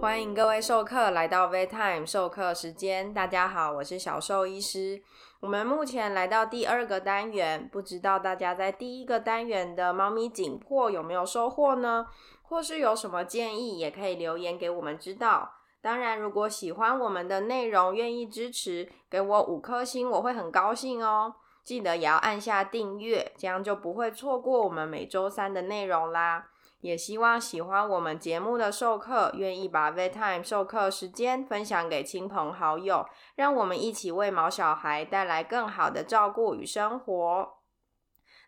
欢迎各位授课来到 v Time 授课时间。大家好，我是小兽医师。我们目前来到第二个单元，不知道大家在第一个单元的猫咪紧迫有没有收获呢？或是有什么建议，也可以留言给我们知道。当然，如果喜欢我们的内容，愿意支持，给我五颗星，我会很高兴哦。记得也要按下订阅，这样就不会错过我们每周三的内容啦。也希望喜欢我们节目的授课，愿意把 v t i m e 授课时间分享给亲朋好友，让我们一起为毛小孩带来更好的照顾与生活。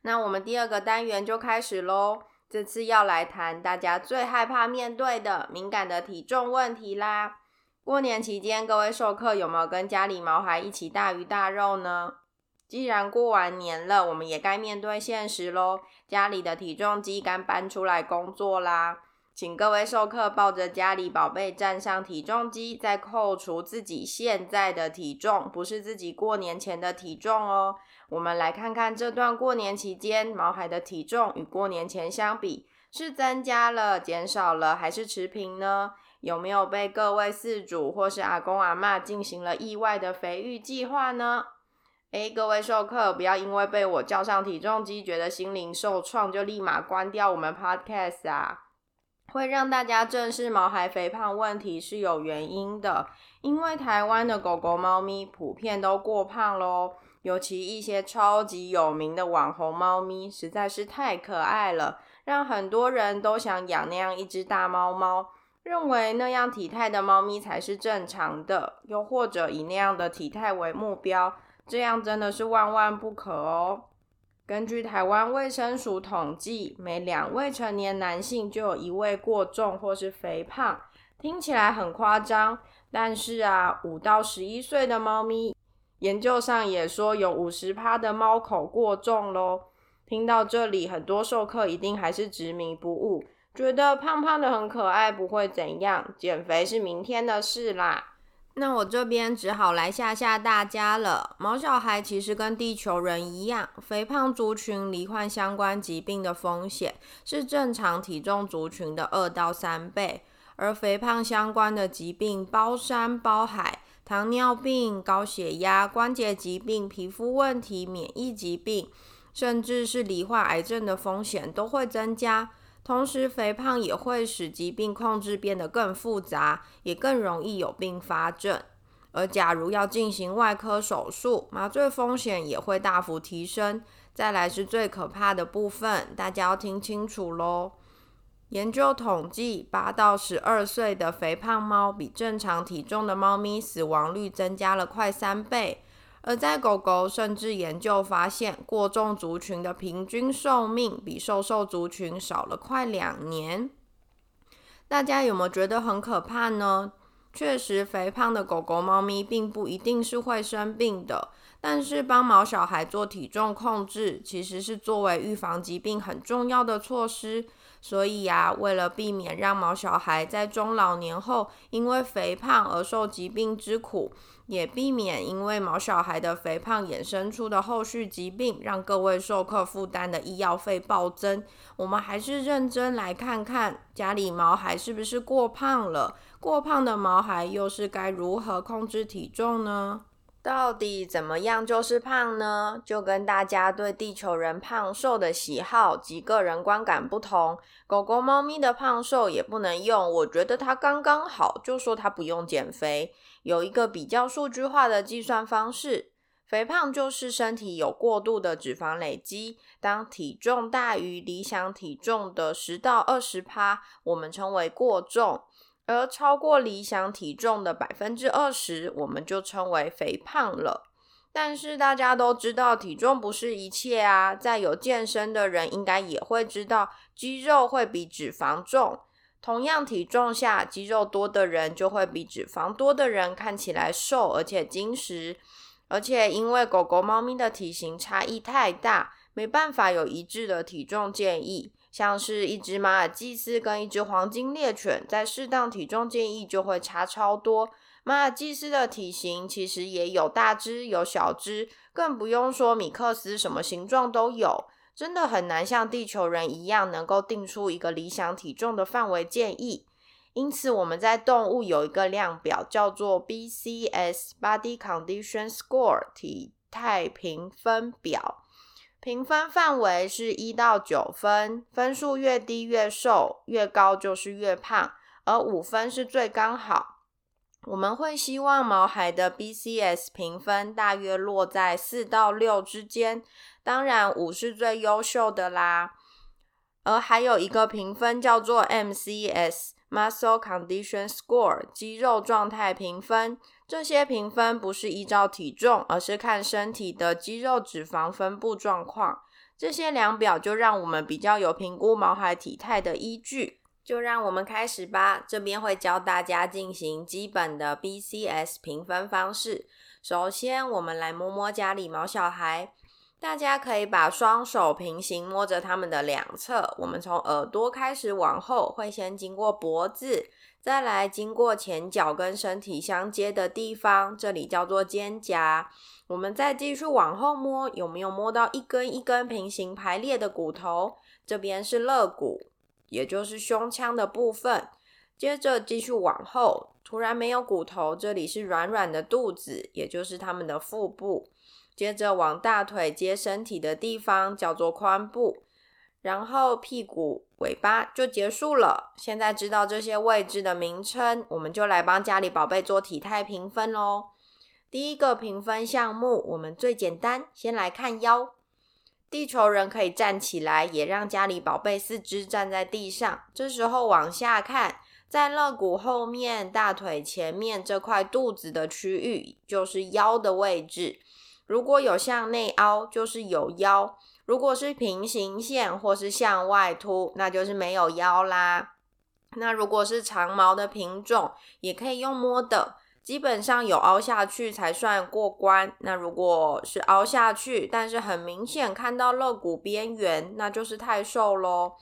那我们第二个单元就开始喽，这次要来谈大家最害怕面对的敏感的体重问题啦。过年期间，各位授课有没有跟家里毛孩一起大鱼大肉呢？既然过完年了，我们也该面对现实喽。家里的体重机该搬出来工作啦，请各位授课抱着家里宝贝站上体重机，再扣除自己现在的体重，不是自己过年前的体重哦。我们来看看这段过年期间，毛孩的体重与过年前相比，是增加了、减少了，还是持平呢？有没有被各位饲主或是阿公阿妈进行了意外的肥育计划呢？哎，各位授课，不要因为被我叫上体重机，觉得心灵受创，就立马关掉我们 Podcast 啊！会让大家正视毛孩肥胖问题是有原因的，因为台湾的狗狗、猫咪普遍都过胖喽，尤其一些超级有名的网红猫咪，实在是太可爱了，让很多人都想养那样一只大猫猫，认为那样体态的猫咪才是正常的，又或者以那样的体态为目标。这样真的是万万不可哦！根据台湾卫生署统计，每两未成年男性就有一位过重或是肥胖，听起来很夸张。但是啊，五到十一岁的猫咪，研究上也说有五十趴的猫口过重喽。听到这里，很多授课一定还是执迷不悟，觉得胖胖的很可爱，不会怎样，减肥是明天的事啦。那我这边只好来吓吓大家了。毛小孩其实跟地球人一样，肥胖族群罹患相关疾病的风险是正常体重族群的二到三倍。而肥胖相关的疾病包山包海，糖尿病、高血压、关节疾病、皮肤问题、免疫疾病，甚至是罹患癌症的风险都会增加。同时，肥胖也会使疾病控制变得更复杂，也更容易有并发症。而假如要进行外科手术，麻醉风险也会大幅提升。再来是最可怕的部分，大家要听清楚喽。研究统计，八到十二岁的肥胖猫比正常体重的猫咪死亡率增加了快三倍。而在狗狗，甚至研究发现，过重族群的平均寿命比瘦瘦族群少了快两年。大家有没有觉得很可怕呢？确实，肥胖的狗狗、猫咪并不一定是会生病的。但是，帮毛小孩做体重控制，其实是作为预防疾病很重要的措施。所以呀，为了避免让毛小孩在中老年后因为肥胖而受疾病之苦，也避免因为毛小孩的肥胖衍生出的后续疾病，让各位授课负担的医药费暴增。我们还是认真来看看家里毛孩是不是过胖了？过胖的毛孩又是该如何控制体重呢？到底怎么样就是胖呢？就跟大家对地球人胖瘦的喜好及个人观感不同，狗狗、猫咪的胖瘦也不能用。我觉得它刚刚好，就说它不用减肥。有一个比较数据化的计算方式，肥胖就是身体有过度的脂肪累积。当体重大于理想体重的十到二十趴，我们称为过重。而超过理想体重的百分之二十，我们就称为肥胖了。但是大家都知道，体重不是一切啊。在有健身的人，应该也会知道，肌肉会比脂肪重。同样体重下，肌肉多的人就会比脂肪多的人看起来瘦，而且精实。而且因为狗狗、猫咪的体型差异太大，没办法有一致的体重建议。像是一只马尔济斯跟一只黄金猎犬，在适当体重建议就会差超多。马尔济斯的体型其实也有大只有小只，更不用说米克斯什么形状都有，真的很难像地球人一样能够定出一个理想体重的范围建议。因此，我们在动物有一个量表，叫做 BCS Body Condition Score 体态评分表。评分范围是一到九分，分数越低越瘦，越高就是越胖，而五分是最刚好。我们会希望毛孩的 BCS 评分大约落在四到六之间，当然五是最优秀的啦。而还有一个评分叫做 MCS Muscle Condition Score 肌肉状态评分。这些评分不是依照体重，而是看身体的肌肉脂肪分布状况。这些量表就让我们比较有评估毛孩体态的依据。就让我们开始吧。这边会教大家进行基本的 BCS 评分方式。首先，我们来摸摸家里毛小孩。大家可以把双手平行摸着它们的两侧。我们从耳朵开始往后，会先经过脖子。再来经过前脚跟身体相接的地方，这里叫做肩胛。我们再继续往后摸，有没有摸到一根一根平行排列的骨头？这边是肋骨，也就是胸腔的部分。接着继续往后，突然没有骨头，这里是软软的肚子，也就是他们的腹部。接着往大腿接身体的地方叫做髋部。然后屁股、尾巴就结束了。现在知道这些位置的名称，我们就来帮家里宝贝做体态评分喽。第一个评分项目，我们最简单，先来看腰。地球人可以站起来，也让家里宝贝四肢站在地上。这时候往下看，在肋骨后面、大腿前面这块肚子的区域，就是腰的位置。如果有向内凹，就是有腰。如果是平行线或是向外凸，那就是没有腰啦。那如果是长毛的品种，也可以用摸的，基本上有凹下去才算过关。那如果是凹下去，但是很明显看到肋骨边缘，那就是太瘦喽。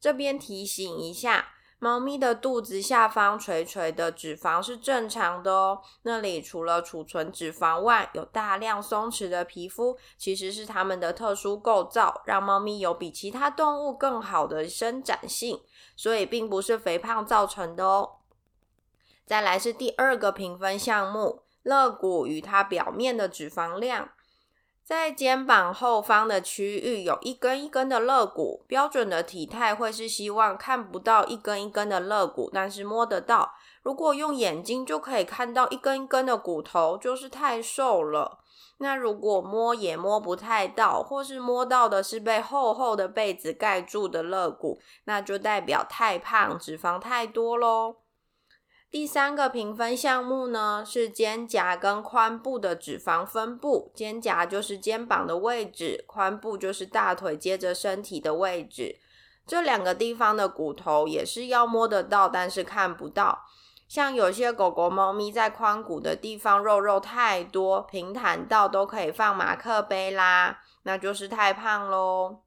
这边提醒一下。猫咪的肚子下方垂垂的脂肪是正常的哦，那里除了储存脂肪外，有大量松弛的皮肤，其实是它们的特殊构造，让猫咪有比其他动物更好的伸展性，所以并不是肥胖造成的哦。再来是第二个评分项目，肋骨与它表面的脂肪量。在肩膀后方的区域有一根一根的肋骨，标准的体态会是希望看不到一根一根的肋骨，但是摸得到。如果用眼睛就可以看到一根一根的骨头，就是太瘦了。那如果摸也摸不太到，或是摸到的是被厚厚的被子盖住的肋骨，那就代表太胖，脂肪太多喽。第三个评分项目呢，是肩胛跟髋部的脂肪分布。肩胛就是肩膀的位置，髋部就是大腿接着身体的位置。这两个地方的骨头也是要摸得到，但是看不到。像有些狗狗、猫咪在髋骨的地方肉肉太多，平坦到都可以放马克杯啦，那就是太胖喽。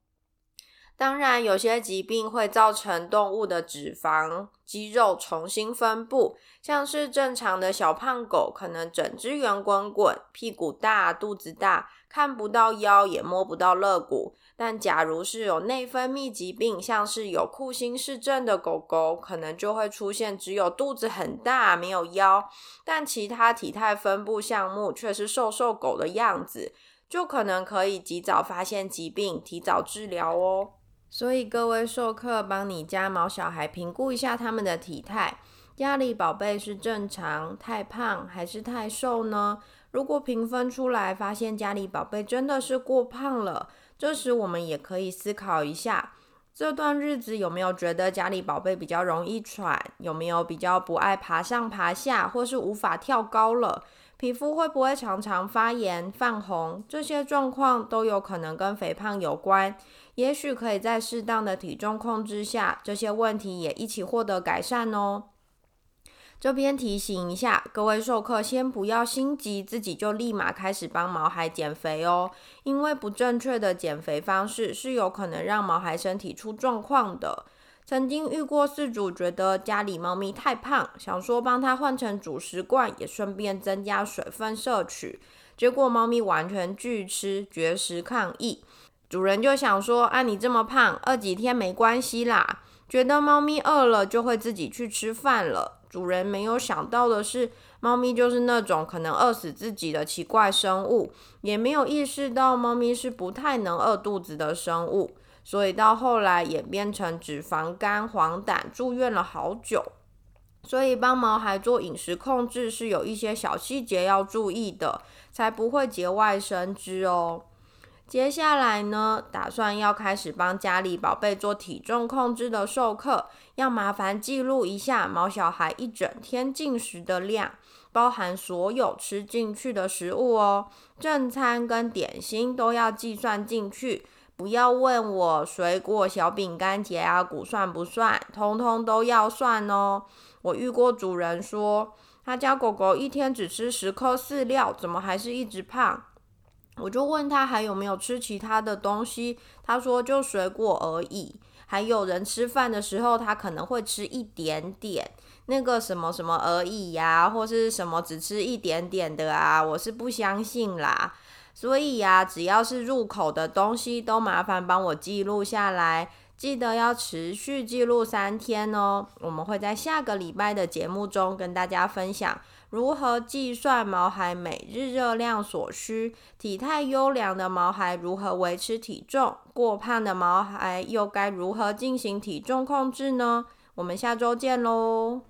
当然，有些疾病会造成动物的脂肪、肌肉重新分布，像是正常的小胖狗，可能整只圆滚滚，屁股大、肚子大，看不到腰，也摸不到肋骨。但假如是有内分泌疾病，像是有库欣氏症的狗狗，可能就会出现只有肚子很大，没有腰，但其他体态分布项目却是瘦瘦狗的样子，就可能可以及早发现疾病，提早治疗哦。所以各位授课，帮你家毛小孩评估一下他们的体态，家里宝贝是正常、太胖还是太瘦呢？如果评分出来发现家里宝贝真的是过胖了，这时我们也可以思考一下，这段日子有没有觉得家里宝贝比较容易喘，有没有比较不爱爬上爬下，或是无法跳高了？皮肤会不会常常发炎、泛红？这些状况都有可能跟肥胖有关。也许可以在适当的体重控制下，这些问题也一起获得改善哦。这边提醒一下各位授课，先不要心急，自己就立马开始帮毛孩减肥哦。因为不正确的减肥方式是有可能让毛孩身体出状况的。曾经遇过饲主觉得家里猫咪太胖，想说帮它换成主食罐，也顺便增加水分摄取，结果猫咪完全拒吃，绝食抗议。主人就想说：“啊，你这么胖，饿几天没关系啦。”觉得猫咪饿了就会自己去吃饭了。主人没有想到的是，猫咪就是那种可能饿死自己的奇怪生物，也没有意识到猫咪是不太能饿肚子的生物，所以到后来演变成脂肪肝、黄疸，住院了好久。所以帮毛孩做饮食控制是有一些小细节要注意的，才不会节外生枝哦。接下来呢，打算要开始帮家里宝贝做体重控制的授课，要麻烦记录一下毛小孩一整天进食的量，包含所有吃进去的食物哦，正餐跟点心都要计算进去。不要问我水果、小饼干、解压谷算不算，通通都要算哦。我遇过主人说，他家狗狗一天只吃十颗饲料，怎么还是一直胖？我就问他还有没有吃其他的东西，他说就水果而已。还有人吃饭的时候，他可能会吃一点点，那个什么什么而已呀，或是什么只吃一点点的啊，我是不相信啦。所以呀，只要是入口的东西，都麻烦帮我记录下来，记得要持续记录三天哦。我们会在下个礼拜的节目中跟大家分享。如何计算毛孩每日热量所需？体态优良的毛孩如何维持体重？过胖的毛孩又该如何进行体重控制呢？我们下周见喽！